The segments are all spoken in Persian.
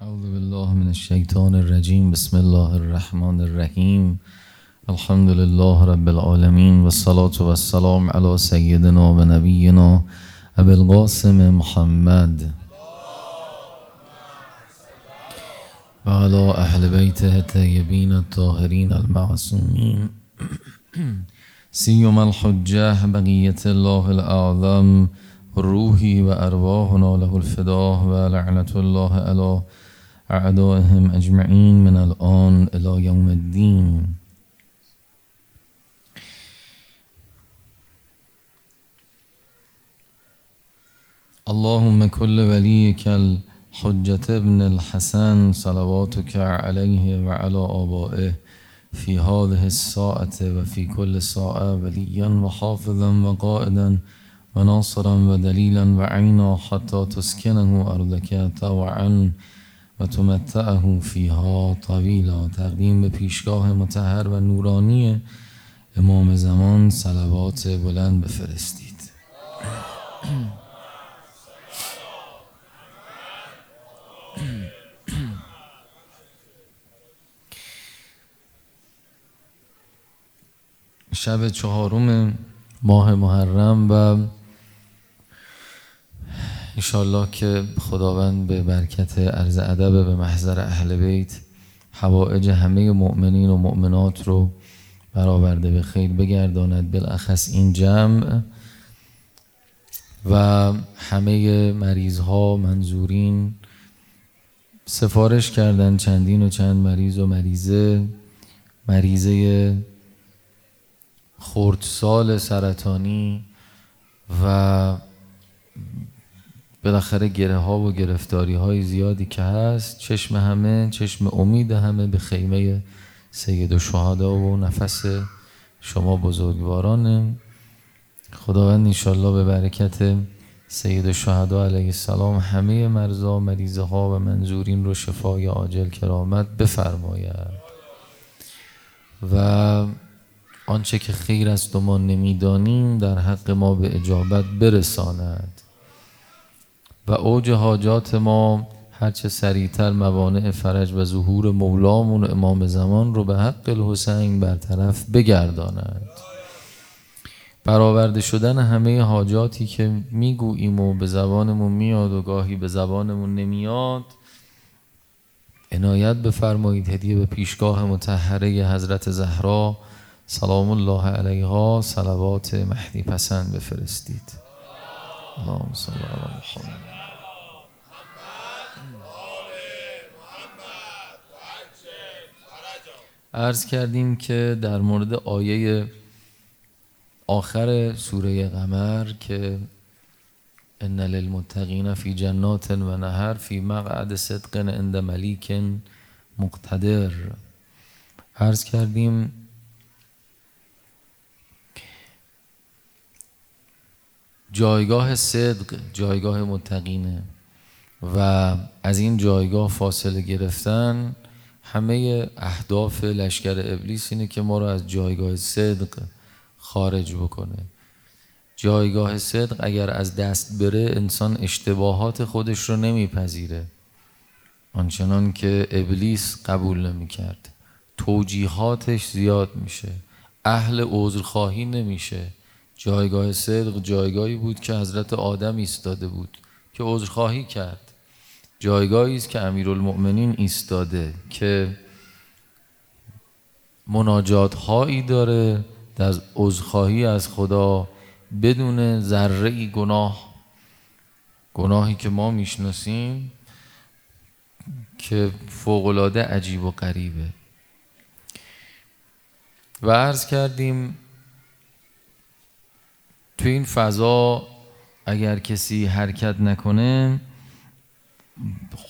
أعوذ بالله من الشيطان الرجيم. بسم الله الرحمن الرحيم. الحمد لله رب العالمين والصلاة والسلام على سيدنا ونبينا أبي القاسم محمد. وعلى أهل بيته الطيبين الطاهرين المعصومين. سيما الحجة بقية الله الأعظم روحي وأرواحنا له الفداء ولعنة الله على أعدائهم أجمعين من الآن إلى يوم الدين. اللهم كل وليك الحجة ابن الحسن صلواتك عليه وعلى آبائه في هذه الساعة وفي كل ساعة وليا وحافظا وقائدا وناصرا ودليلا وعينا حتى تسكنه أرضك طوعا. و تمتعه فیها طویلا. تقدیم به پیشگاه متحر و نورانی امام زمان صلوات بلند بفرستید. شب چهارم ماه محرم و انشالله که خداوند به برکت عرض ادب به محضر اهل بیت حوائج همه مؤمنین و مؤمنات رو برآورده به خیر بگرداند. بالاخص این جمع و همه مریض ها منظورین سفارش کردن چندین و چند مریض و مریضه. مریضه خردسال سرطانی و بالاخره گره ها و گرفتاری های زیادی که هست چشم همه چشم امید همه به خیمه سید و و نفس شما بزرگواران. خداوند انشالله به برکت سید و شهدا علیه السلام همه مرزا مریضه ها و منظورین رو شفای عاجل کرامت بفرماید. و آنچه که خیر است و ما نمی‌دانیم در حق ما به اجابت برساند. و اوج حاجات ما هرچه سریعتر موانع فرج و ظهور مولامون امام زمان رو به حق الحسین برطرف بگرداند. برآورده شدن همه حاجاتی که می‌گوییم و به زبانمون میاد و گاهی به زبانمون نمیاد عنایت بفرمایید هدیه به پیشگاه متحره حضرت زهرا سلام الله علیها صلوات مهدی پسند بفرستید. اللهم صل علی محمد. عرض کردیم که در مورد آیه آخر سوره قمر که ان للمتقین فی جنات و نهر فی مقعد صدق عند ملیک مقتدر. عرض کردیم جایگاه صدق جایگاه متقینه و از این جایگاه فاصله گرفتن همه اهداف لشکر ابلیس اینه که ما رو از جایگاه صدق خارج بکنه. جایگاه صدق اگر از دست بره انسان اشتباهات خودش رو نمیپذیره. آنچنان که ابلیس قبول نمی‌کرد. توجیهاتش زیاد میشه. اهل عذرخواهی نمیشه. جایگاه صدق جایگاهی بود که حضرت آدم ایستاده بود که عذرخواهی کرد. جایگاهی است که امیرالمؤمنین ایستاده که مناجات هایی داره در عذرخواهی از خدا بدون ذره گناه گناهی که ما می‌شناسیم که فوقالعاده عجیب و غریبه. و عرض کردیم تو این فضا اگر کسی حرکت نکنه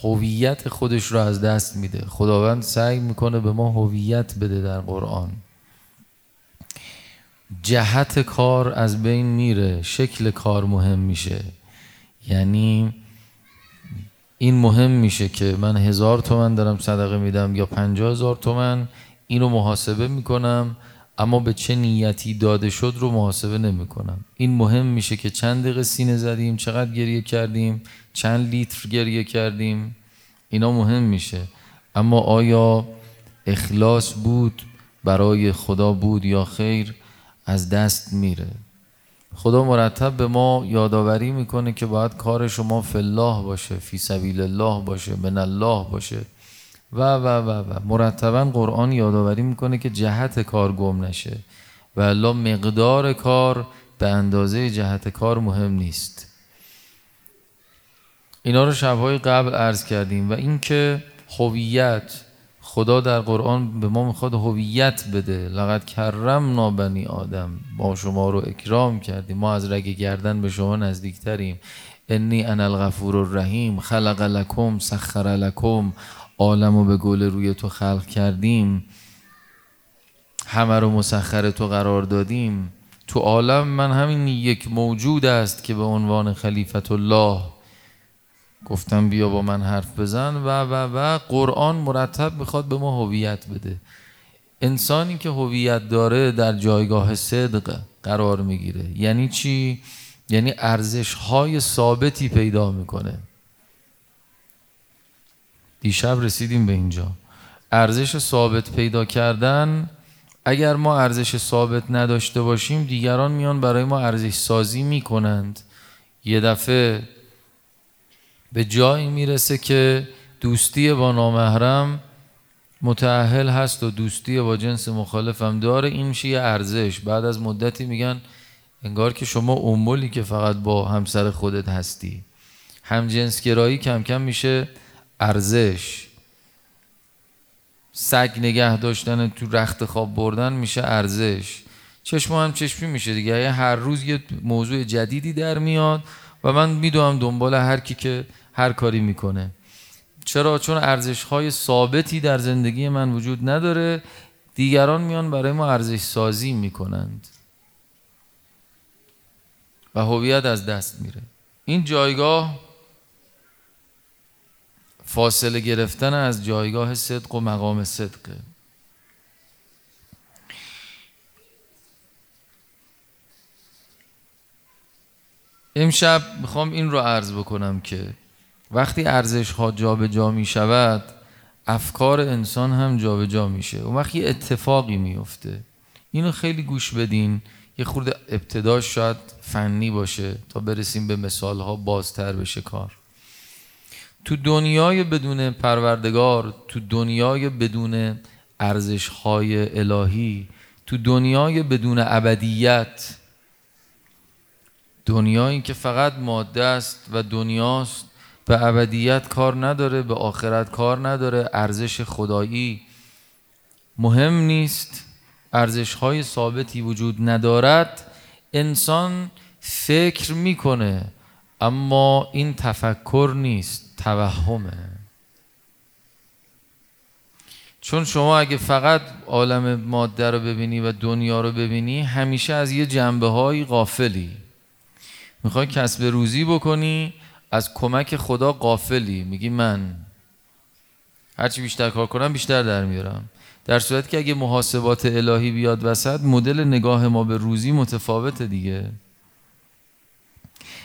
هویت خودش رو از دست میده. خداوند سعی می‌کنه به ما هویت بده در قرآن. جهت کار از بین میره شکل کار مهم میشه. یعنی این مهم میشه که من هزار تومن دارم صدقه میدم یا پنجاه هزار تومن اینو محاسبه می‌کنم. اما به چه نیتی داده شد رو محاسبه نمی کنم. این مهم میشه که چند دقیقه سینه زدیم چقدر گریه کردیم چند لیتر گریه کردیم. اینا مهم میشه. اما آیا اخلاص بود برای خدا بود یا خیر از دست میره. خدا مرتب به ما یادآوری می‌کنه که باید کار شما فلاح باشه فی سبیل الله باشه من الله باشه. و و و و. مرتبا قرآن یادآوری می‌کنه که جهت کار گم نشه و الله مقدار کار به اندازه جهت کار مهم نیست. اینا رو شبهای قبل عرض کردیم و اینکه هویت خدا در قرآن به ما می‌خواد هویت بده. لقد کرم بنی آدم. ما شما رو اکرام کردیم. ما از رگ گردن به شما نزدیکتریم. انی انا الغفور الرحیم. خلق لکم سخر لکم. عالم رو به گل روی تو خلق کردیم همه رو مسخر تو قرار دادیم. تو عالم من همین یک موجود است که به عنوان خلیفت الله گفتم بیا با من حرف بزن و و و قرآن مرتب می‌خواد به ما هویت بده. انسانی که هویت داره در جایگاه صدق قرار می‌گیره. یعنی چی؟ یعنی ارزش های ثابتی پیدا می‌کنه. دیشب رسیدیم به اینجا. ارزش ثابت پیدا کردن اگر ما ارزش ثابت نداشته باشیم دیگران میان برای ما ارزش سازی می‌کنند. یه دفعه به جایی می‌رسه که دوستی با نامحرم متعهل هست و دوستی با جنس مخالفم. داره این میشه یه ارزش. بعد از مدتی میگن انگار که شما امولی که فقط با همسر خودت هستی. هم گرایی کم کم میشه ارزش سگ نگه داشتن تو رخت خواب بردن میشه ارزش. چشم هم چشمی میشه دیگه. هر روز یه موضوع جدیدی در میاد و من می‌دونم دنبال هر کی که هر کاری می‌کنه. چرا؟ چون ارزش های ثابتی در زندگی من وجود نداره. دیگران میان برای ما ارزش سازی می‌کنند. و هویت از دست میره. این جایگاه فاصله گرفتن از جایگاه صدق و مقام صدقه امشب می‌خوام این رو عرض بکنم که وقتی ارزش ها جابجا می شود افکار انسان هم جابجا جا میشه. اون وقت اتفاقی میفته. اینو خیلی گوش بدین. یه خورده ابتداش شاید فنی باشه تا برسیم به مثال ها بازتر بشه کار. تو دنیای بدون پروردگار تو دنیای بدون ارزش های الهی تو دنیای بدون ابدیت دنیایی که فقط ماده است و دنیاست به ابدیت کار نداره به آخرت کار نداره ارزش خدایی مهم نیست ارزش های ثابتی وجود ندارد. انسان فکر می‌کنه اما این تفکر نیست توهمه. چون شما اگه فقط عالم ماده رو ببینی و دنیا رو ببینی همیشه از یه جنبه های غافلی. می‌خوای کسب روزی بکنی از کمک خدا قافلی میگی من. هرچی بیشتر کار کنم بیشتر در میارم. در صورتی که اگه محاسبات الهی بیاد وسط مدل نگاه ما به روزی متفاوته دیگه.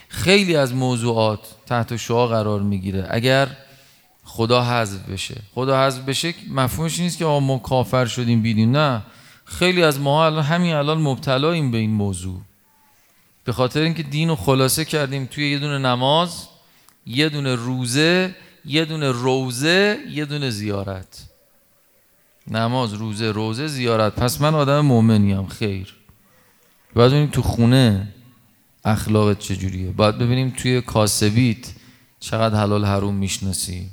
خیلی از موضوعات تحت شعا قرار می‌گیره. اگر خدا حذف بشه. خدا حذف بشه مفهومش نیست که ما کافر شدیم بیدیم. نه. خیلی از ما الان همین الان مبتلاییم به این موضوع. به خاطر اینکه دین رو خلاصه کردیم توی یه دونه نماز یه دونه روزه یه دونه روزه یه دونه زیارت. نماز روزه روزه زیارت. پس من آدم مؤمنیم خیر. ببینیم تو خونه اخلاقت چجوریه؟ باید ببینیم توی کاسبیت چقدر حلال حروم می‌شناسی.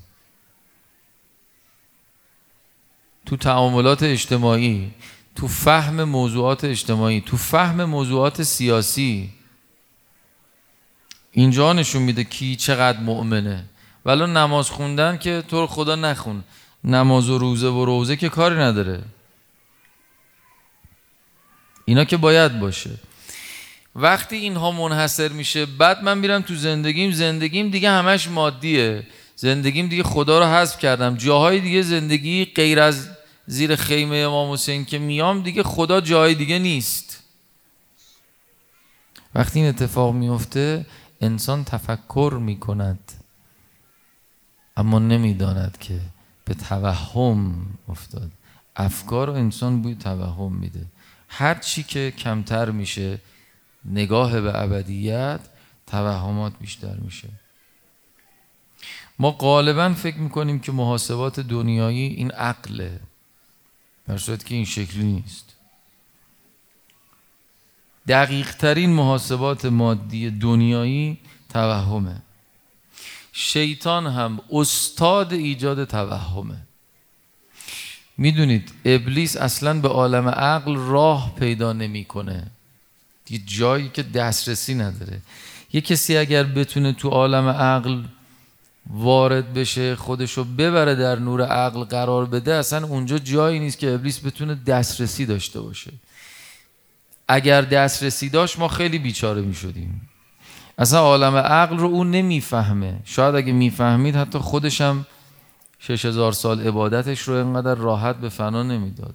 تو تعاملات اجتماعی تو فهم موضوعات اجتماعی تو فهم موضوعات سیاسی اینجا نشون میده کی چقدر مؤمنه. ولی نماز خوندن که تو خدا نخون. نماز و روزه و روزه که کاری نداره. اینا که باید باشه. وقتی اینها منحصر میشه بعد من میرم تو زندگیم زندگیم دیگه همش مادیه. زندگیم دیگه خدا رو حذف کردم. جاهای دیگه زندگی غیر از زیر خیمه امام حسین که میام دیگه خدا جای دیگه نیست. وقتی این اتفاق میفته انسان تفکر می کند اما نمی‌داند که به توهم افتاد. افکار و انسان بوی توهم میده. هر چی که کمتر میشه نگاه به ابدیت توهمات بیشتر میشه. ما غالبا فکر می‌کنیم که محاسبات دنیایی این عقله در صورت که این شکلی نیست. دقیق ترین محاسبات مادی دنیایی توهمه. شیطان هم استاد ایجاد توهمه. می‌دونید ابلیس اصلا به عالم عقل راه پیدا نمی‌کنه. یه جایی که دسترسی نداره. یه کسی اگر بتونه تو عالم عقل وارد بشه خودشو ببره در نور عقل قرار بده اصلا اونجا جایی نیست که ابلیس بتونه دسترسی داشته باشه. اگر دسترسی داشت ما خیلی بیچاره می شدیم اصلا عالم عقل رو اون نمی‌فهمه. شاید اگه می‌فهمید حتی خودشم شش هزار سال عبادتش رو اینقدر راحت به فنا نمی‌داد.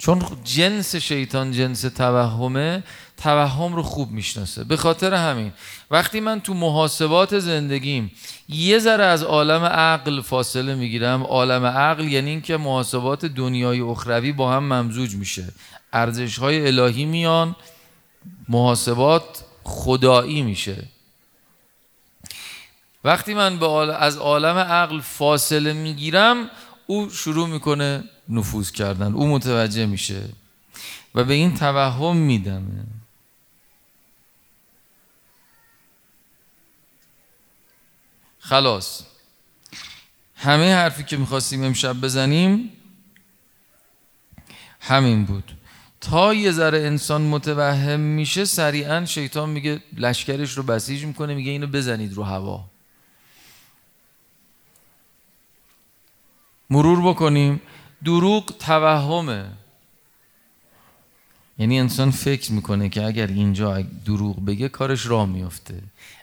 چون جنس شیطان جنس توهمه توهم رو خوب می‌شناسه. به خاطر همین وقتی من تو محاسبات زندگیم یه ذره از عالم عقل فاصله می‌گیرم عالم عقل یعنی اینکه محاسبات دنیای اخروی با هم ممزوج میشه. ارزش های الهی میان محاسبات خدایی میشه. وقتی من به از عالم عقل فاصله می‌گیرم او شروع می‌کنه نفوذ کردن. او متوجه میشه. و به این توهم میدمه. خلاص. همه حرفی که می‌خواستیم امشب بزنیم همین بود. تا یه ذره انسان متوهم میشه سریعا شیطان میگه لشکرش رو بسیج می‌کنه میگه اینو بزنید رو هوا. مرور بکنیم. دروغ توهمه. یعنی انسان فکر می‌کنه که اگر اینجا دروغ بگه کارش راه میفته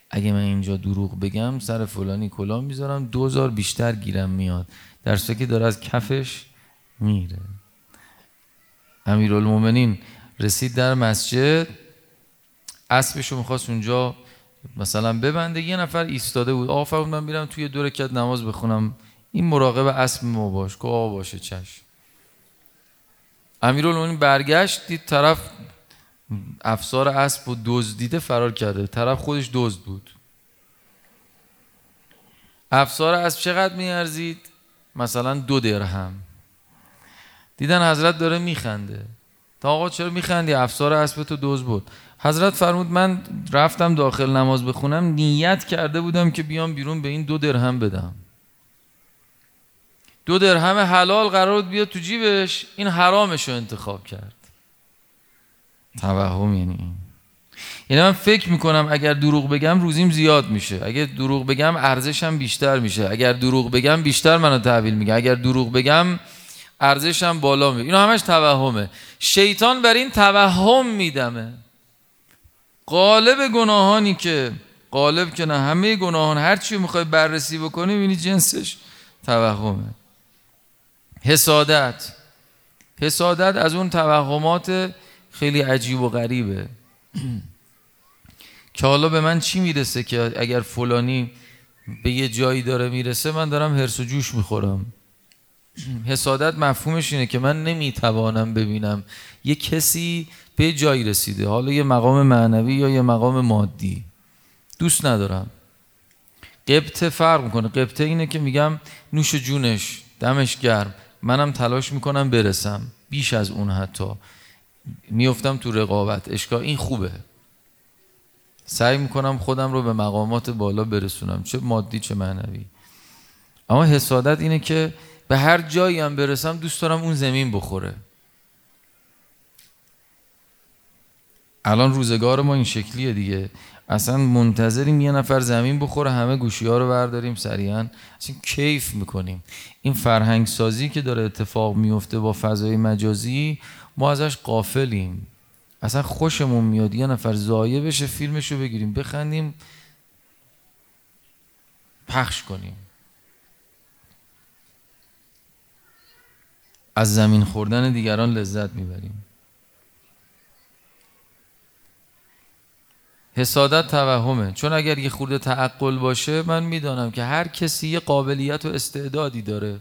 اگه من اینجا دروغ بگم سر فلانی کلاه می‌ذارم دوزار بیشتر گیرم میاد. در که داره از کفش میره. امیرالمومنین رسید در مسجد. اسبشو می‌خواست اونجا مثلا ببنده. یه نفر ایستاده بود. آقا من میرم توی دو نماز بخونم. این مراقب اسب ما باش که آقا باشه چشم. امیرالمومنین برگشت دید طرف افسار اسب و دزدیده فرار کرده. طرف خودش دزد بود. افسار اسب چقدر میارزید؟ مثلا دو درهم. دیدن حضرت داره میخنده. تا آقا چرا میخندی؟ افسار اسب تو دوز بود حضرت فرمود من رفتم داخل نماز بخونم نیت کرده بودم که بیام بیرون به این دو درهم بدم. دو درهم حلال قرار بود بیاد تو جیبش این حرامش رو انتخاب کرد. توهم یعنی این. یعنی من فکر می‌کنم اگر دروغ بگم روزیم زیاد میشه. اگر دروغ بگم ارزشم بیشتر میشه. اگر دروغ بگم بیشتر منو تحویل میگه. اگر دروغ بگم ارزشم بالا میره. اینا همش توهمه. شیطان بر این توهم میدمه. قالب گناهانی که قالب که نه همه گناهان هر چی می‌خوای بررسی بکنی ببینی جنسش توهمه. حسادت. حسادت از اون توهمات خیلی عجیب و غریبه. که حالا به من چی می‌رسه که اگر فلانی به یه جایی داره می‌رسه من دارم هرس و جوش می‌خورم. حسادت مفهومش اینه که من نمی‌توانم ببینم یه کسی به جایی رسیده. حالا یه مقام معنوی یا یه مقام مادی. دوست ندارم. قبطه فرق می‌کنه. قبطه اینه که میگم نوش جونش دمش گرم. منم تلاش می‌کنم برسم. بیش از اون حتی. میفتم تو رقابت. اشکا این خوبه. سعی می‌کنم خودم رو به مقامات بالا برسونم. چه مادی چه معنوی. اما حسادت اینه که به هر جایی هم برسم دوست دارم اون زمین بخوره. الان روزگار ما این شکلیه دیگه. اصلا منتظریم یه نفر زمین بخوره همه گوشی ها رو برداریم سریعا. اصلا کیف می‌کنیم. این فرهنگ سازی که داره اتفاق میفته با فضای مجازی ما ازش قافلیم اصلا خوشمون میاد یه نفر زایه بشه فیلمشو بگیریم بخندیم پخش کنیم. از زمین خوردن دیگران لذت می‌بریم. حسادت توهمه. چون اگر یه خورده تعقل باشه من می‌دانم که هر کسی یه قابلیت و استعدادی داره.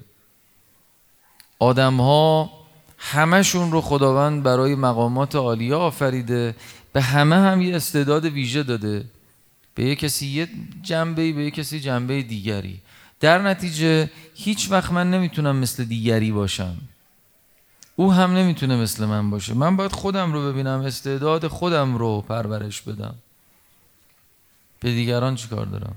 آدم ها همشون رو خداوند برای مقامات عالیه آفریده به همه هم یه استعداد ویژه داده. به یه کسی یه جنبه به یه کسی جنبه دیگری. در نتیجه هیچ وقت من نمی‌تونم مثل دیگری باشم. او هم نمی‌تونه مثل من باشه. من باید خودم رو ببینم استعداد خودم رو پرورش بدم. به دیگران چیکار دارم؟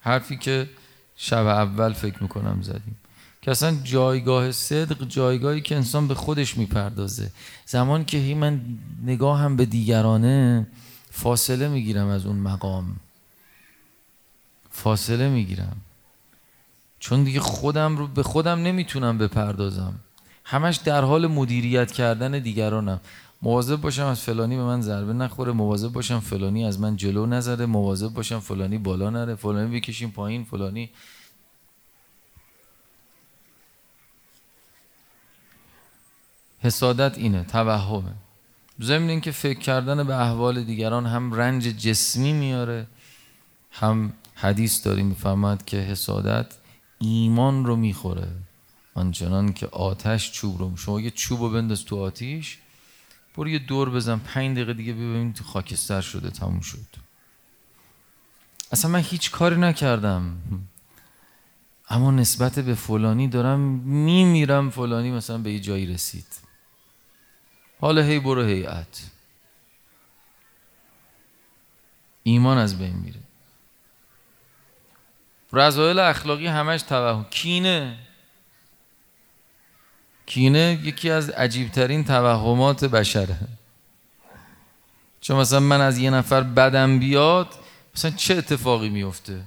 حرفی که شب اول فکر می‌کنم زدیم. که اصلا جایگاه صدق جایگاهی که انسان به خودش می‌پردازه. زمان که هی من نگاهم به دیگرانه فاصله می‌گیرم از اون مقام. فاصله می‌گیرم. چون دیگه خودم رو به خودم نمی‌تونم بپردازم. همش در حال مدیریت کردن دیگرانم. مواظب باشم از فلانی به من ضربه نخوره مواظب باشم فلانی از من جلو نزده مواظب باشم فلانی بالا نره فلانی بکشیم پایین فلانی. حسادت اینه توهمه. ضمن اینکه فکر کردن به احوال دیگران هم رنج جسمی میاره. هم حدیث داریم می‌فهمد که حسادت ایمان رو می‌خوره آنچنان که آتش چوب رو شما یه چوب رو بنداز تو آتیش برو یه دور بزن. پنج دقیقه دیگه ببینید خاکستر شده تموم شد. اصلا من هیچ کاری نکردم. اما نسبت به فلانی دارم میمیرم فلانی مثلا به یه جایی رسید. حالا هی برو هیئت ایمان از بین میره. رضایل اخلاقی همش توهم کینه. کینه یکی از عجیبترین توهمات بشره. چون مثلا من از یه نفر بدم بیاد مثلا چه اتفاقی میفته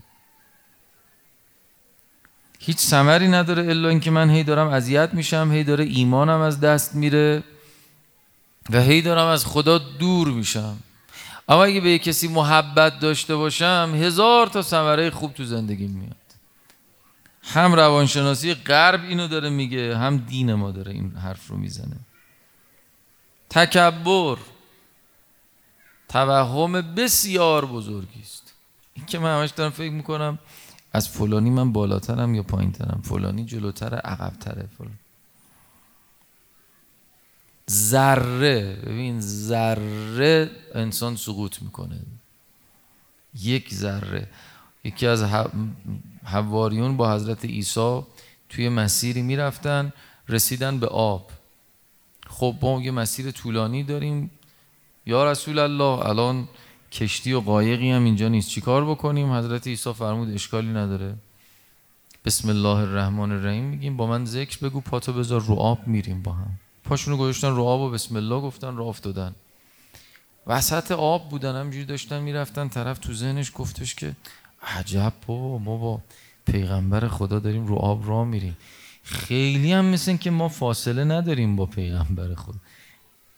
هیچ سمری نداره الا اینکه من هی دارم اذیت میشم هی داره ایمانم از دست میره و هی دارم از خدا دور میشم. اما اگه به یه کسی محبت داشته باشم هزار تا ثمره خوب تو زندگی میاد. هم روانشناسی غرب اینو داره میگه هم دین ما داره این حرف رو می‌زنه. تکبر توهم بسیار بزرگی است. این که من همش دارم فکر می‌کنم از فلانی من بالاترم یا پایینترم؟ فلانی جلوتره عقبتره. فلان. ذره ببین ذره انسان سقوط می‌کنه. یک ذره. یکی از حواریون با حضرت عیسی توی مسیری می‌رفتن رسیدن به آب. خب ما یه مسیر طولانی داریم. یا رسول الله الان کشتی و قایقی هم اینجا نیست. چیکار بکنیم؟ حضرت عیسی فرمود اشکالی نداره. بسم الله الرحمن الرحیم میگیم. با من ذکر بگو پاتو بذار رو آب میریم با هم. پاشونو گذاشتن رو آب و بسم الله گفتن رو افتادن وسط آب بودن همجوری داشتن می‌رفتن. طرف تو ذهنش گفتش که عجب بابا ما با پیغمبر خدا داریم رو آب را میریم. خیلی هم مثل که ما فاصله نداریم با پیغمبر خدا.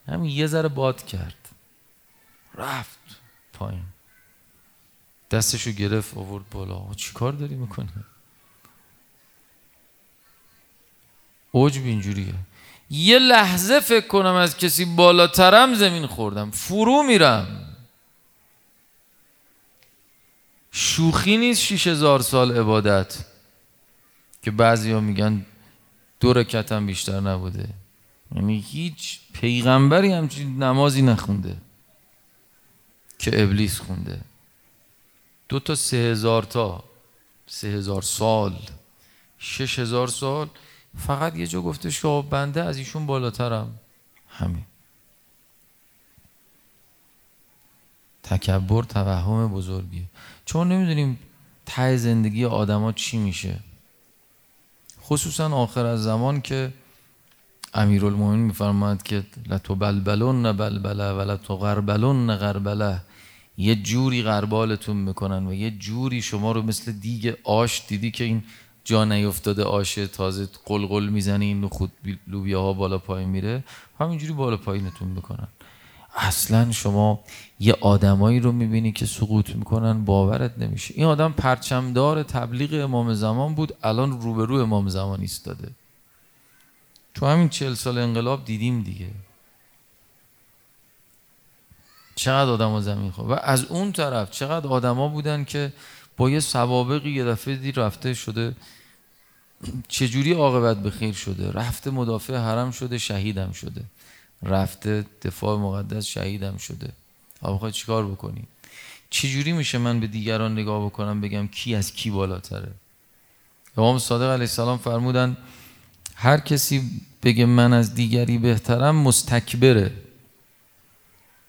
همین یه ذره باد کرد. رفت پایین. دستشو گرفت آورد بالا. چی کار داری می‌کنی؟ عجب اینجوریه. یه لحظه فکر کنم از کسی بالاترم زمین خوردم. فرو میرم. شوخی نیست شیش هزار سال عبادت که بعضی ها میگن دو رکت هم بیشتر نبوده. یعنی هیچ پیغمبری همچین نمازی نخونده که ابلیس خونده. دو تا سه هزار تا سه هزار سال شش هزار سال. فقط یه جا گفته شاب بنده از ایشون بالاترم. همین. تکبر توهم بزرگیه. چون نمی‌دونیم ته زندگی آدما چی میشه. خصوصا آخر از زمان که امیرالمومنین میفرماید که لتبلبلون بلبله و لتغربلون غربله. یه جوری غربالتون می‌کنن و یه جوری شما رو مثل دیگ آش دیدی که این جا نیفتاده آشه تازه قلقل می‌زنه این خود لوبیاها بالا پایین میره. همینجوری بالا پایینتون می‌کنن. اصلا شما یه آدمایی رو می‌بینی که سقوط می‌کنن باورت نمیشه. این آدم پرچمدار تبلیغ امام زمان بود الان روبرو امام زمان ایستاده. تو همین چهل سال انقلاب دیدیم دیگه. چقدر آدم ها زمین خورد و از اون طرف چقدر آدما بودن که با یه سوابقی یه دفعه دی رفته شده چجوری عاقبت به خیر شده؟ رفته مدافع حرم شده شهیدم شده. رفته دفاع مقدس شهیدم شده. آب خواهی چیکار بکنی؟ چجوری میشه من به دیگران نگاه بکنم بگم کی از کی بالاتره؟ امام صادق علیه السلام فرمودن هر کسی بگه من از دیگری بهترم مستکبره.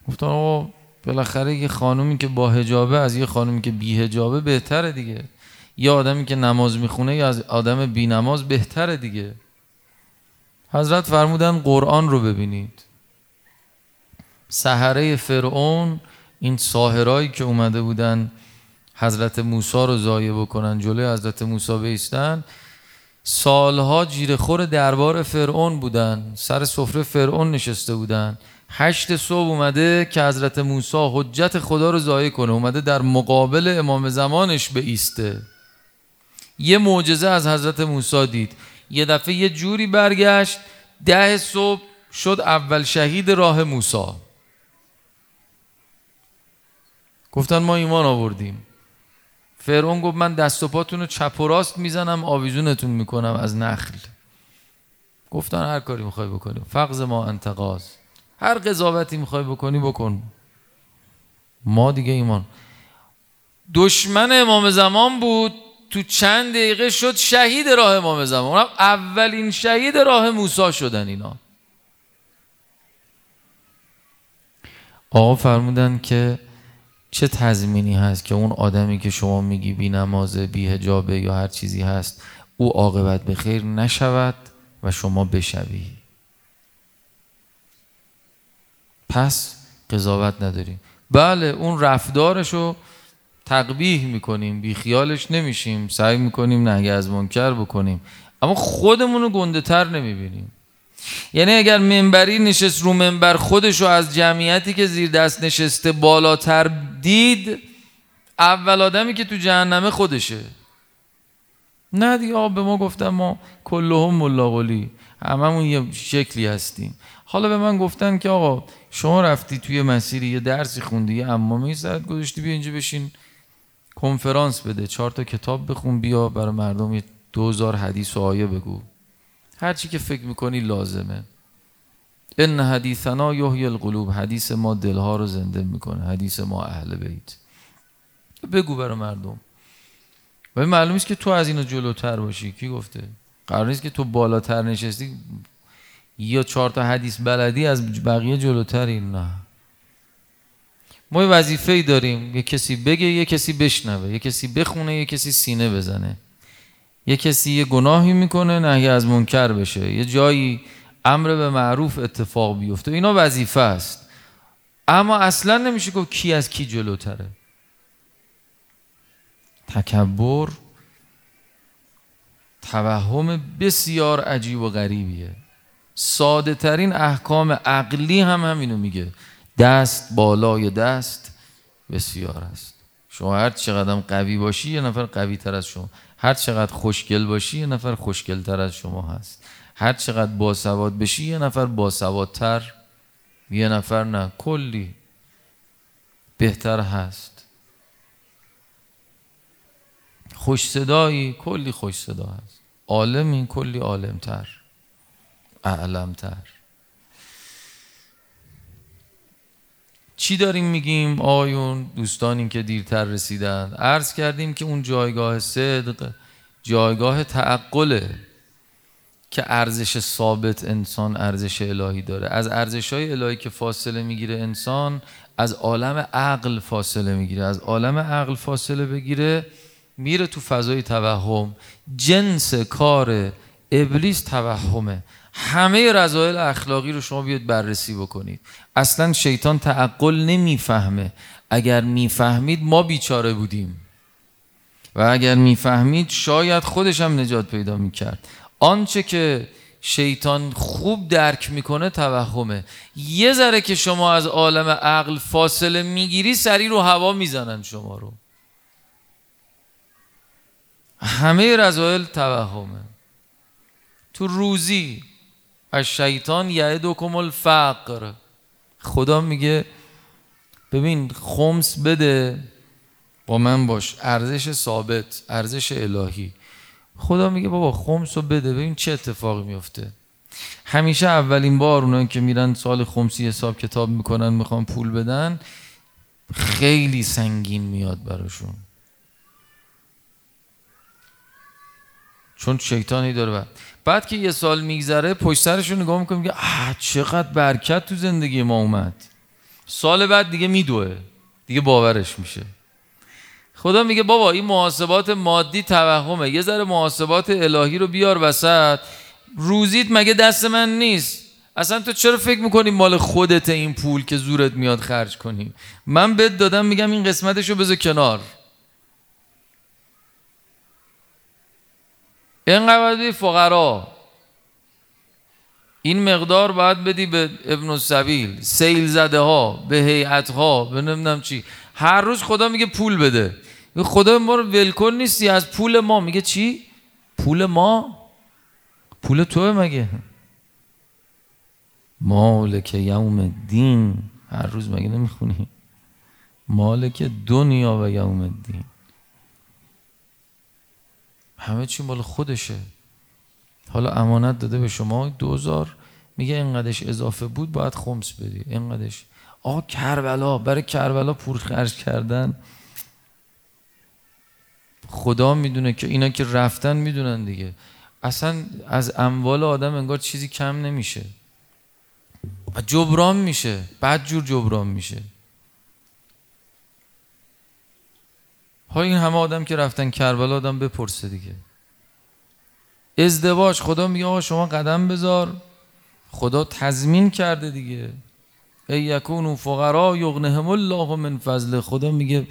گفتن آقا بالاخره یه خانومی که با هجابه از یه خانومی که بی هجابه بهتره دیگه. یه آدمی که نماز می‌خونه یا از آدم بی نماز بهتره دیگه. حضرت فرمودن قرآن رو ببینید. سحره فرعون این ساهرایی که اومده بودن حضرت موسی رو زایه بکنن جلوی حضرت موسی بیستن. سالها جیرخور دربار فرعون بودن سر سفره فرعون نشسته بودن. هشت صبح اومده که حضرت موسی حجت خدا رو ضایع کنه اومده در مقابل امام زمانش به ایسته یه معجزه از حضرت موسی دید. یه دفعه یه جوری برگشت ده صبح شد اول شهید راه موسی. گفتن ما ایمان آوردیم. فرعون گفت من دست و پاتون رو چپ و راست می‌زنم آویزونتون می‌کنم از نخل. گفتن هر کاری می‌خوای بکنیم فقز ما انتقاز. هر قضاوتی می‌خوای بکنی بکن. ما دیگه ایمان. دشمن امام زمان بود. تو چند دقیقه شد شهید راه امام زمان. اولین شهید راه موسی شدن اینا. آقا فرمودن که چه تضمینی هست که اون آدمی که شما میگی بی نمازه بی هجابه یا هر چیزی هست او عاقبت به خیر نشود و شما بشوی. پس قضاوت نداریم. بله اون رفتارش رو تقبیح می‌کنیم بی خیالش نمیشیم سعی می‌کنیم نهی از منکر بکنیم. اما خودمون رو گنده تر نمی‌بینیم. یعنی اگر منبری نشست رو منبر خودش رو از جمعیتی که زیر دست نشسته بالاتر دید اول آدمی که تو جهنمه خودشه. نه دیگه به ما گفتن ما کلهم ملاقلی. هممون یه شکلی هستیم. حالا به من گفتن که آقا شما رفتی توی مسیری یه درسی خوندی یه امامی سرت گذاشتی بیا اینجا بشین. کنفرانس بده چهار تا کتاب بخون بیا برای مردم یه دوزار حدیث و آیه بگو. هر چی که فکر می‌کنی لازمه. ان حدیثنا یحیی القلوب حدیث ما دلها رو زنده می‌کنه حدیث ما اهل بیت. بگو برای مردم. و معلوم است که تو از اینو جلوتر باشی. کی گفته؟ قرار نیست که تو بالاتر نشستی یا چهار تا حدیث بلدی از بقیه جلوتری نه. ما وظیفه ای داریم. یه کسی بگه یه کسی بشنوه. یه کسی بخونه یه کسی سینه بزنه. یه کسی یه گناهی می‌کنه نهی از منکر بشه. یه جایی امر به معروف اتفاق بیفته. اینا وظیفه است. اما اصلا نمیشه گفت کی از کی جلوتره. تکبر توهم بسیار عجیب و غریبیه. ساده ترین احکام عقلی هم همینو میگه. دست بالای دست بسیار است. شما هر چقدر قوی باشی یه نفر قوی تر از شما. هر چقدر خوشگل باشی یه نفر خوشگل تر از شما هست. هر چقدر باسواد بشی یه نفر باسوادتر یه نفر نه. کلی بهتر هست. خوش صدایی کلی خوش صدا هست. عالمی کلی عالمتر. اعلمتر. چی داریم میگیم؟ آیون دوستانی که دیرتر رسیدن. عرض کردیم که اون جایگاه صدق جایگاه تعقله که ارزش ثابت انسان ارزش الهی داره. از ارزش های الهی که فاصله می‌گیره انسان از عالم عقل فاصله می‌گیره. از عالم عقل فاصله بگیره میره تو فضای توهم. جنس کار ابلیس توهمه. همه رضایل اخلاقی رو شما بیاد بررسی بکنید. اصلا شیطان تعقل نمی‌فهمه. اگر می‌فهمید ما بیچاره بودیم. و اگر می‌فهمید شاید خودش هم نجات پیدا می‌کرد. آنچه که شیطان خوب درک می‌کنه توهمه. یه ذره که شما از عالم عقل فاصله می‌گیری سری رو هوا می‌زنن شما رو. همه رضایل توهمه. تو روزی از شیطان یعدکم الفقر. خدا میگه ببین خمس بده با من باش ارزش ثابت ارزش الهی. خدا میگه بابا خمس رو بده ببین چه اتفاقی میفته. همیشه اولین بار اونایی که میرن سال خمسی حساب کتاب می‌کنن می‌خوان پول بدن خیلی سنگین میاد براشون. چون شیطانی داره بعد بعد که یه سال میگذره پشت سرش رو نگاه می‌کنه میگه چقدر برکت تو زندگی ما اومد. سال بعد دیگه میدوه. دیگه باورش میشه. خدا میگه بابا این محاسبات مادی توهمه. یه ذره محاسبات الهی رو بیار وسط. روزیت مگه دست من نیست؟ اصلا تو چرا فکر می‌کنی مال خودت این پول که زورت میاد خرج کنی؟ من بهت دادم میگم این قسمتشو بذار کنار. اینقدر بدی فقرا. این مقدار باید بدی به ابن السبیل. سیل زده ها به هیئت ها به نمی‌دونم چی. هر روز خدا میگه پول بده. خدا ما رو ولکن نیستی. از پول ما. میگه چی؟ پول ما؟ پول توه مگه؟ مالک یوم دین هر روز مگه نمی‌خونی؟ مالک دنیا و یوم الدین. همه چی مال خودشه. حالا امانت داده به شما دوزار. میگه اینقدرش اضافه بود باید خمس بدی. اینقدرش. آقا کربلا. برای کربلا پول خرج کردن. خدا می‌دونه که اینا که رفتن می‌دونن دیگه. اصلا از اموال آدم انگار چیزی کم نمیشه. و جبران میشه. بعد جور جبران میشه. ها این همه آدم که رفتن کربلا آدم بپرسه دیگه. ازدواج خدا میگه آقا شما قدم بذار. خدا تضمین کرده دیگه. ای یکونو فقرا یغنهم الله من فضل. خدا میگه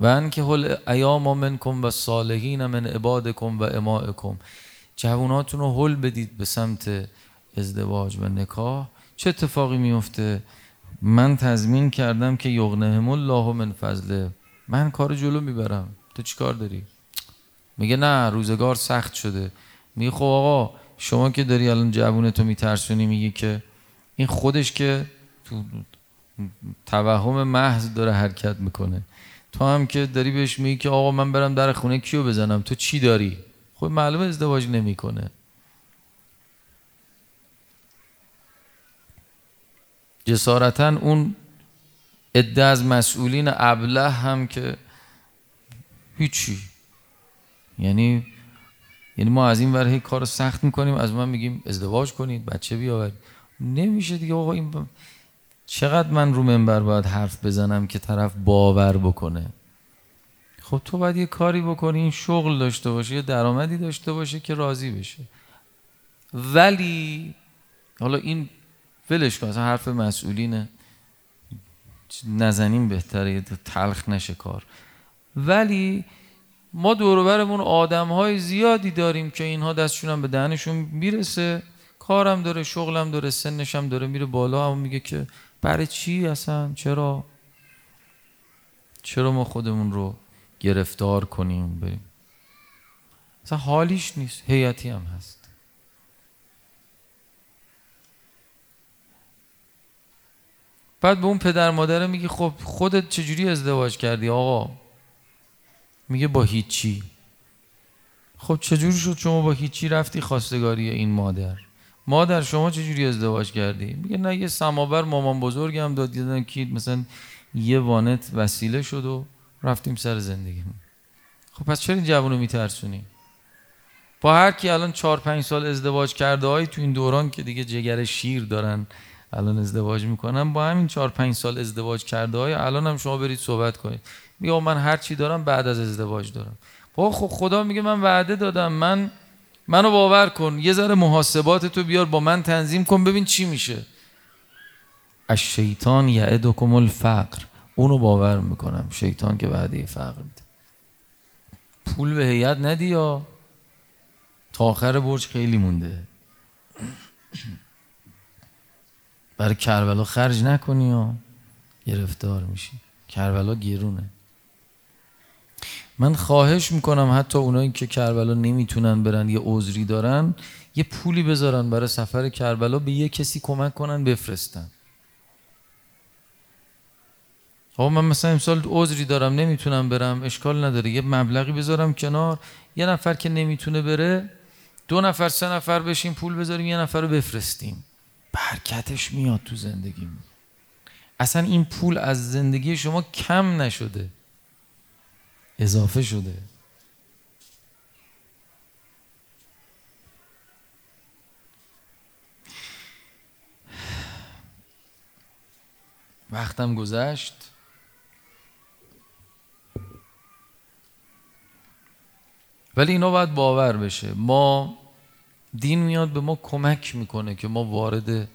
و انکه هل ایام منکم و صالحین من عبادکم و امائکم جواناتون رو حل بدید به سمت ازدواج و نکاح. چه اتفاقی میفته؟ من تضمین کردم که یغنهم الله من فضله. من کار جلو می‌برم. تو چی کار داری؟ میگه نه روزگار سخت شده. میگه خب آقا شما که داری الان جوونتو میترسونی میگی که این خودش که تو توهم محض داره حرکت می‌کنه. تو هم که داری بهش میگی که آقا من برم در خونه کیو بزنم؟ تو چی داری؟ خب معلومه ازدواج نمی‌کنه. جسارتا اون عده از مسئولین ابله هم که هیچی. یعنی یعنی ما از این ور کار سخت می‌کنیم از من میگیم ازدواج کنید بچه بیاورید. نمیشه دیگه آقا این چقدر من رو منبر باید حرف بزنم که طرف باور بکنه؟ خب تو باید یه کاری بکنی این شغل داشته باشه یه درآمدی داشته باشه که راضی بشه. ولی حالا این ولش کن حرف مسئولینه. نزنیم بهتره تلخ نشه کار. ولی ما دوروبرمون آدم های زیادی داریم که اینها دستشون به دهنشون می‌رسه. کارم داره شغلم داره سنشم داره میره بالا. هم میگه که برای چی اصلا؟ چرا؟ چرا ما خودمون رو گرفتار کنیم؟ بریم. اصلا حالیش نیست هیئتی هم هست. بعد به اون پدر مادره میگه خب خودت چجوری ازدواج کردی آقا؟ میگه با هیچی. خب چجوری شد شما با هیچی رفتی خواستگاری این مادر؟ مادر شما چجوری ازدواج کردی؟ میگه نه یه سماور مامان بزرگم داد دیدن که مثلا یه وانت وسیله شد و رفتیم سر زندگی. خب پس چرا این جوانو میترسونی؟ با هر کی الان چهار پنج سال ازدواج کرده های تو این دوران که دیگه جگر شیر دارن. الان ازدواج می‌کنن با همین چهار پنج سال ازدواج کرده های الان هم شما برید صحبت کنید. میگه من هر چی دارم بعد از ازدواج دارم. با خب خدا میگه من وعده دادم. من منو باور کن. یه ذره محاسبات تو بیار با من تنظیم کن. ببین چی میشه. از شیطان یعدکم الفقر. اونو باور می‌کنم. شیطان که وعده فقر میده. پول به هیئت ندی یا؟ تا آخر برج خیلی مونده. برای کربلا خرج نکنی یا گرفتار میشی. کربلا گیرونه من خواهش می‌کنم حتی اونایی که کربلا نمی‌تونن برن یه عذری دارن یه پولی بذارن برای سفر کربلا به یه کسی کمک کنن بفرستن. آقا من مثلا امسال عذری دارم نمی‌تونم برم اشکال نداره. یه مبلغی بذارم کنار. یه نفر که نمی‌تونه بره دو نفر سه نفر بشیم پول بذاریم یه نفر رو بفرستیم. برکتش میاد تو زندگیم اصلا این پول از زندگی شما کم نشده. اضافه شده. وقتم گذشت. ولی اینا باید باور بشه. ما دین میاد به ما کمک می‌کنه که ما وارد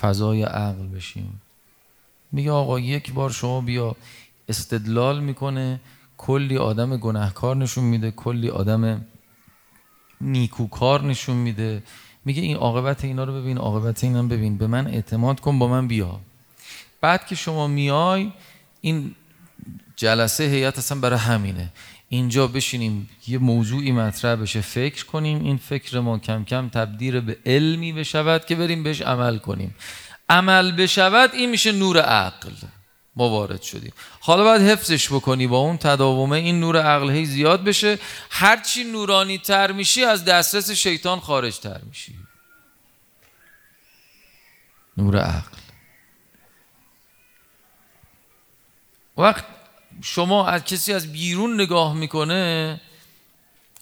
فضای عقل بشیم. میگه آقا یک بار شما بیا استدلال می‌کنه کلی آدم گناهکار نشون میده کلی آدم نیکوکار نشون میده. میگه این عاقبت اینا رو ببین عاقبت اینا رو ببین. به من اعتماد کن با من بیا. بعد که شما میای این جلسه هیئت اصلا برای همینه. اینجا بشینیم یه موضوعی مطرح بشه. فکر کنیم این فکر ما کم کم تبدیل به علمی بشود که بریم بهش عمل کنیم. عمل بشود این میشه نور عقل. ما وارد شدیم. حالا باید حفظش بکنی با اون تداومه. این نور عقل هی زیاد بشه. هرچی نورانی تر میشی از دسترس شیطان خارج تر میشی. نور عقل. وقت شما از کسی از بیرون نگاه می‌کنه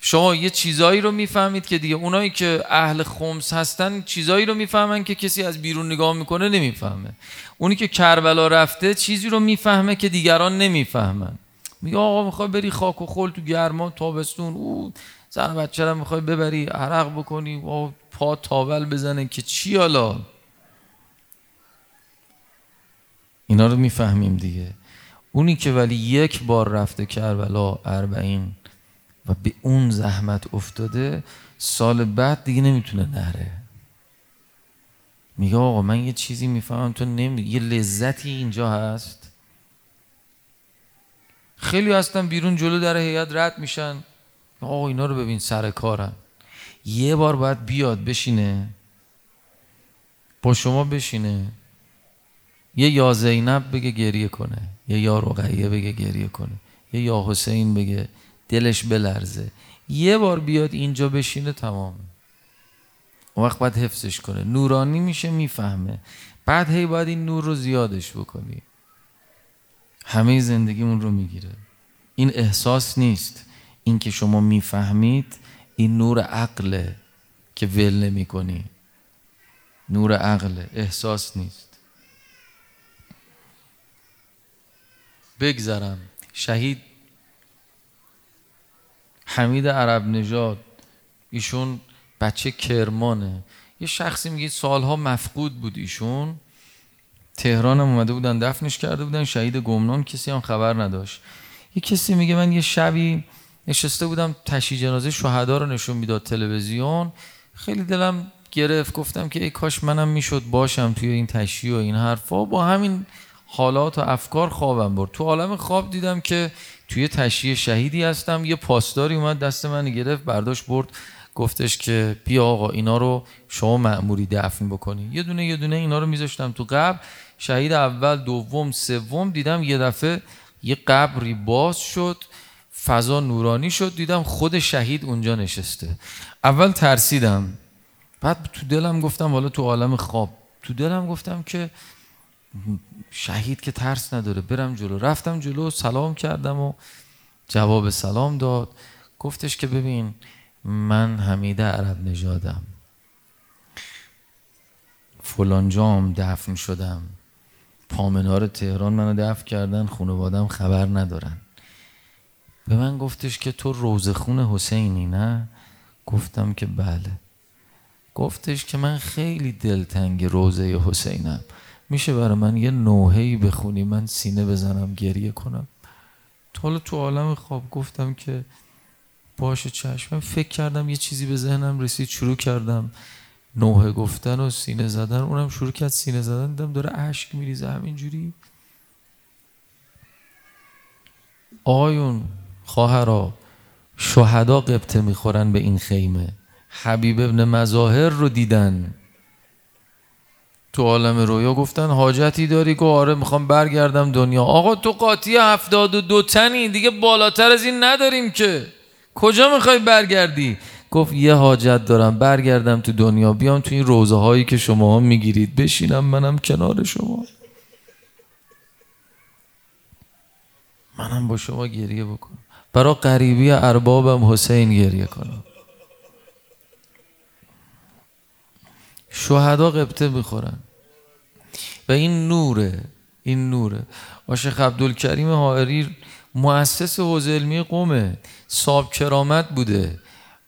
شما یه چیزایی رو می‌فهمید که دیگه اونایی که اهل خمس هستن چیزایی رو می‌فهمن که کسی از بیرون نگاه می‌کنه نمی‌فهمه. اونی که کربلا رفته چیزی رو می‌فهمه که دیگران نمی‌فهمن. میگه آقا می‌خوای بری خاک و خل تو گرما تابستون؟ او زن بچه رو می‌خوای ببری عرق بکنی و پا تاول بزنه که چی حالا؟ اینا رو می‌فهمیم دیگه. اونی که ولی یک بار رفته کربلا اربعین و به اون زحمت افتاده سال بعد دیگه نمی‌تونه نره. میگه آقا من یه چیزی می‌فهمم تو نمی یه لذتی اینجا هست. خیلی هستن بیرون جلو در هیئت رد میشن. آقا اینا رو ببین سر کارن. یه بار باید بیاد بشینه. با شما بشینه. یه یا زینب بگه گریه کنه یه یا رقیه بگه گریه کنه یه یا حسین بگه دلش بلرزه. یه بار بیاد اینجا بشینه تمام. اون وقت باید حفظش کنه. نورانی میشه می‌فهمه. بعد هی باید این نور رو زیادش بکنی. همه زندگیمون رو می‌گیره. این احساس نیست. این که شما می‌فهمید این نور عقله که ول نمی کنی نور عقله احساس نیست. بگذرم. شهید حمید عرب نژاد. ایشون بچه کرمانه. یه شخصی میگه سالها مفقود بود ایشون. تهران هم اومده بودن دفنش کرده بودن. شهید گمنام کسی هم خبر نداشت. یه کسی میگه من یه شبی نشسته بودم تشییع جنازه شهدا رو نشون می‌داد تلویزیون. خیلی دلم گرفت. گفتم که ای کاش منم می‌شد باشم توی این تشییع و این حرفا. با همین حالات و افکار خوابم برد. تو عالم خواب دیدم که توی تشییع شهیدی هستم. یه پاسداری اومد دست من گرفت برداشت برد. گفتش که بیا آقا اینا رو شما معموری دفن بکنی یه دونه یه دونه اینا رو میذاشتم تو قبر. شهید اول دوم سوم دیدم یه دفعه یه قبری باز شد فضا نورانی شد. دیدم خود شهید اونجا نشسته. اول ترسیدم. بعد تو دلم گفتم حالا تو عالم خواب. تو دلم گفتم که شهید که ترس نداره. برم جلو. رفتم جلو سلام کردم و جواب سلام داد. گفتش که ببین من حمیده عرب فلان جام دفن شدم. پامنار تهران منو دفن کردن خانوادم خبر ندارن. به من گفتش که تو روزخون حسینی نه؟ گفتم که بله. گفتش که من خیلی دلتنگ روزه حسینم. میشه برای من یه نوحهی بخونی من سینه بزنم گریه کنم. حالا تو عالم خواب گفتم که باشه چشم. فکر کردم یه چیزی به ذهنم رسید شروع کردم نوحه گفتن و سینه زدن. اونم شروع کرد سینه زدن. دیدم داره اشک میریزه همینجوری. آیون خواهرا شهدا قبطه می‌خورن به این خیمه. حبیب ابن مظاهر رو دیدن. تو عالم رویا گفتن حاجتی داری که آره می‌خوام برگردم دنیا. آقا تو قاطی هفتاد و دو تنی دیگه بالاتر از این نداریم که. کجا می‌خوای برگردی؟ گفت یه حاجت دارم برگردم تو دنیا بیام تو این روزه هایی که شما می‌گیرید. بشینم منم کنار شما. منم با شما گریه بکنم. برا قریبی اربابم حسین گریه کنم. شهدا قبطه می‌خورن. و این نوره این نوره. آشخ عبدالکریم حائری مؤسس حوزه علمی قومه. صاحب کرامت بوده.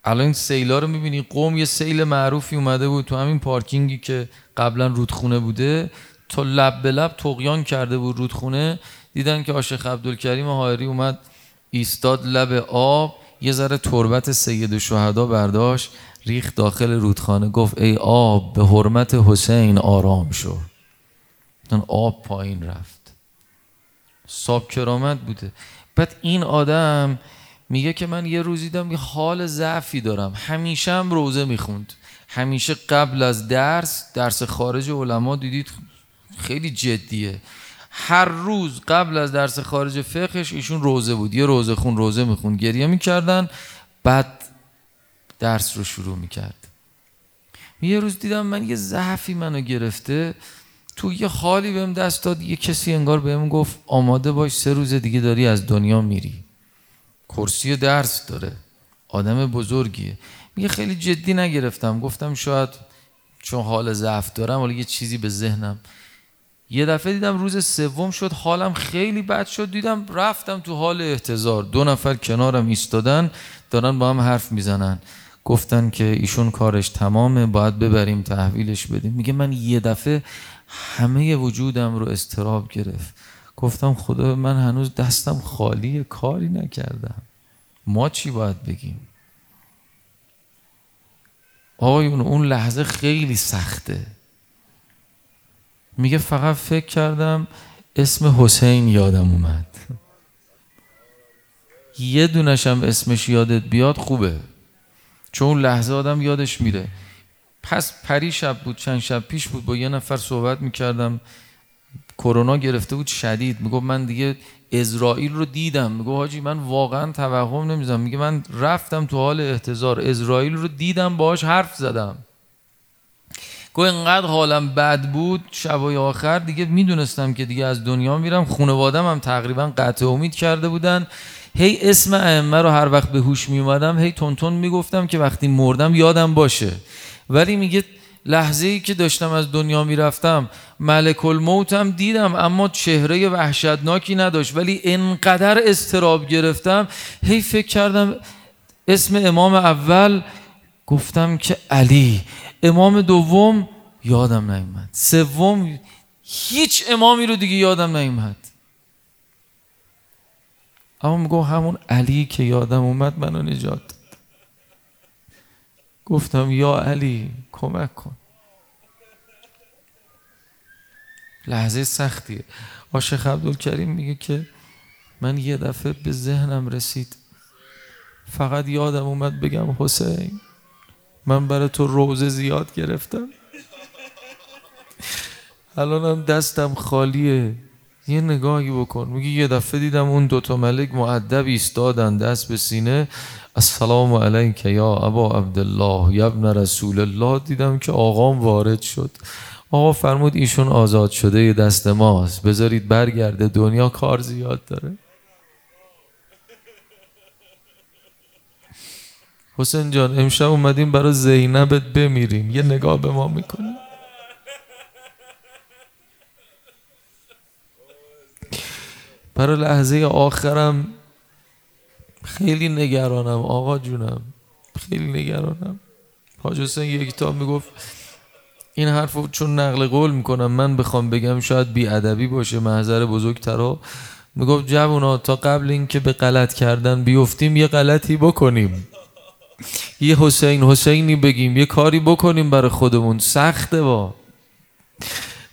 الان سیلا رو می‌بینی قوم یه سیل معروفی اومده بود تو همین پارکینگی که قبلا رودخونه بوده. تا لب به لب تقیان کرده بود رودخونه. دیدن که عاشق عبدالکریم حائری اومد ایستاد لب آب یه ذره تربت سید شهدا برداشت. ریخ داخل رودخانه گفت ای آب به حرمت حسین آرام شو اون آب پایین رفت. صاحب کرامت بوده. بعد این آدم میگه که من یه روزی دیدم یه حال ضعفی دارم. همیشه هم روزه می‌خوند. همیشه قبل از درس درس خارج علما دیدید خیلی جدیه. هر روز قبل از درس خارج فقهش ایشون روزه بود. یه روزه خون روزه می‌خوند. گریه می‌کردن. بعد درس رو شروع می‌کرد. یه روز دیدم من یه ضعفی منو گرفته تو یه حالی بهم دست داد یه کسی انگار بهم گفت آماده باش سه روز دیگه داری از دنیا میری. کرسی درس داره. آدم بزرگیه. میگه خیلی جدی نگرفتم. گفتم شاید چون حال ضعف دارم ولی یه چیزی به ذهنم. یه دفعه دیدم روز سوم شد حالم خیلی بد شد. دیدم رفتم تو حال احتضار. دو نفر کنارم ایستادن دارن با هم حرف می‌زنن. گفتن که ایشون کارش تمامه باید ببریم تحویلش بدیم. میگه من یه دفعه همه وجودم رو استراب گرفت. گفتم خدا من هنوز دستم خالی کاری نکردم. ما چی باید بگیم؟ آقایون اون لحظه خیلی سخته. میگه فقط فکر کردم اسم حسین یادم اومد. یه دونشم اسمش یادت بیاد خوبه. چون لحظه آدم یادش میره. پس پری شب بود چند شب پیش بود با یه نفر صحبت می‌کردم. کرونا گرفته بود شدید. میگو من دیگه اسرائیل رو دیدم. میگو حاجی من واقعا توهم نمیزم میگه من رفتم تو حال احتضار. اسرائیل رو دیدم باهاش حرف زدم. گو انقدر حالم بد بود شبای آخر دیگه می‌دونستم که دیگه از دنیا میرم. خانوادم هم تقریبا قطع امید کرده بودن. هی اسم ائمه رو هر وقت به هوش می اومدم هی تونتون می‌گفتم که وقتی مردم یادم باشه. ولی میگه لحظه ای که داشتم از دنیا می‌رفتم ملک الموتم دیدم اما چهره وحشتناکی نداشت. ولی انقدر استراب گرفتم هی فکر کردم اسم امام اول گفتم که علی. امام دوم یادم نیومد. سوم هیچ امامی رو دیگه یادم نیومد. اما میگو همون علی که یادم اومد منو نجات داد. گفتم یا علی کمک کن. لحظه سختیه. عاشق عبدالکریم میگه که من یه دفعه به ذهنم رسید. فقط یادم اومد بگم حسین من برای تو روزه زیاد گرفتم. الانم دستم خالیه. یه نگاهی بکن. میگه یه دفعه دیدم اون دوتا ملک معدب ایستادن دست به سینه. السلام علیک یا ابا عبدالله یا ابن رسول الله دیدم که آقام وارد شد. آقا فرمود ایشون آزاد شده دست ماست. بذارید برگرده. دنیا کار زیاد داره. حسین جان امشب اومدیم برای زینبت بمیریم. یه نگاه به ما می‌کنیم برای لحظه آخرم خیلی نگرانم آقا جونم. خیلی نگرانم. حاج حسین یک تا می‌گفت این حرف چون نقل قول می‌کنم من بخوام بگم شاید بیادبی باشه محضر بزرگترا. می‌گفت جوونا تا قبل اینکه به غلط کردن بیفتیم یه غلطی بکنیم. یه حسین حسینی بگیم یه کاری بکنیم برای خودمون. سخته با.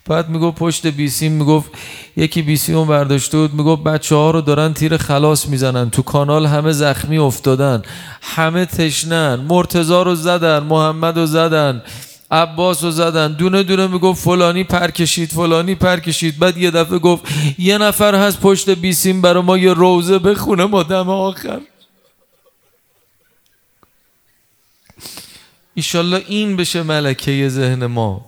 بعد می‌گفت پشت بیسیم می‌گفت یکی بیسی اون برداشته بود می‌گفت بچه ها رو دارن تیر خلاص می‌زنن تو کانال همه زخمی افتادن همه تشنن مرتزا رو زدن محمد رو زدن عباس رو زدن دونه دونه می‌گفت فلانی پر کشید فلانی پر کشید. بعد یه دفعه گفت یه نفر هست پشت بیسیم برای ما یه روزه بخونه ما دم آخر. ایشالله این بشه ملکه ذهن ما.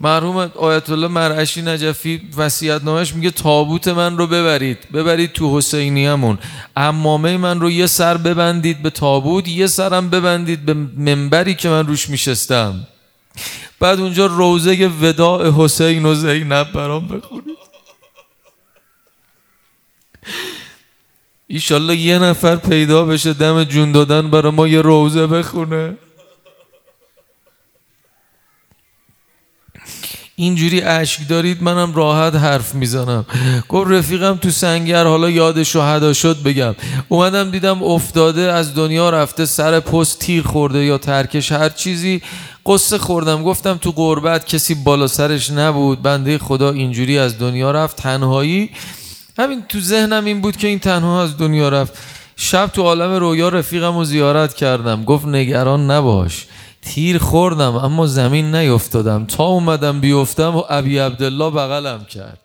مرحوم آیت الله مرعشی نجفی وصیت نامش میگه تابوت من رو ببرید. ببرید تو حسینیمون امامه من رو یه سر ببندید به تابوت یه سرم ببندید به منبری که من روش میشستم. بعد اونجا روزه وداع حسین و زینب برام بخونید. ایشالله یه نفر پیدا بشه دم جون دادن برای ما یه روزه بخونه. اینجوری اشک دارید منم راحت حرف می‌زنم. گفت رفیقم تو سنگر حالا یاد شهدا شد بگم. اومدم دیدم افتاده از دنیا رفته سر پست تیر خورده یا ترکش هر چیزی. قصه خوردم گفتم تو قربت کسی بالا سرش نبود. بنده خدا اینجوری از دنیا رفت تنهایی. همین تو ذهنم این بود که این تنها از دنیا رفت. شب تو عالم رویا رفیقم رو زیارت کردم. گفت نگران نباش. تیر خوردم اما زمین نیفتادم تا اومدم بیفتم و ابی عبدالله بغلم کرد.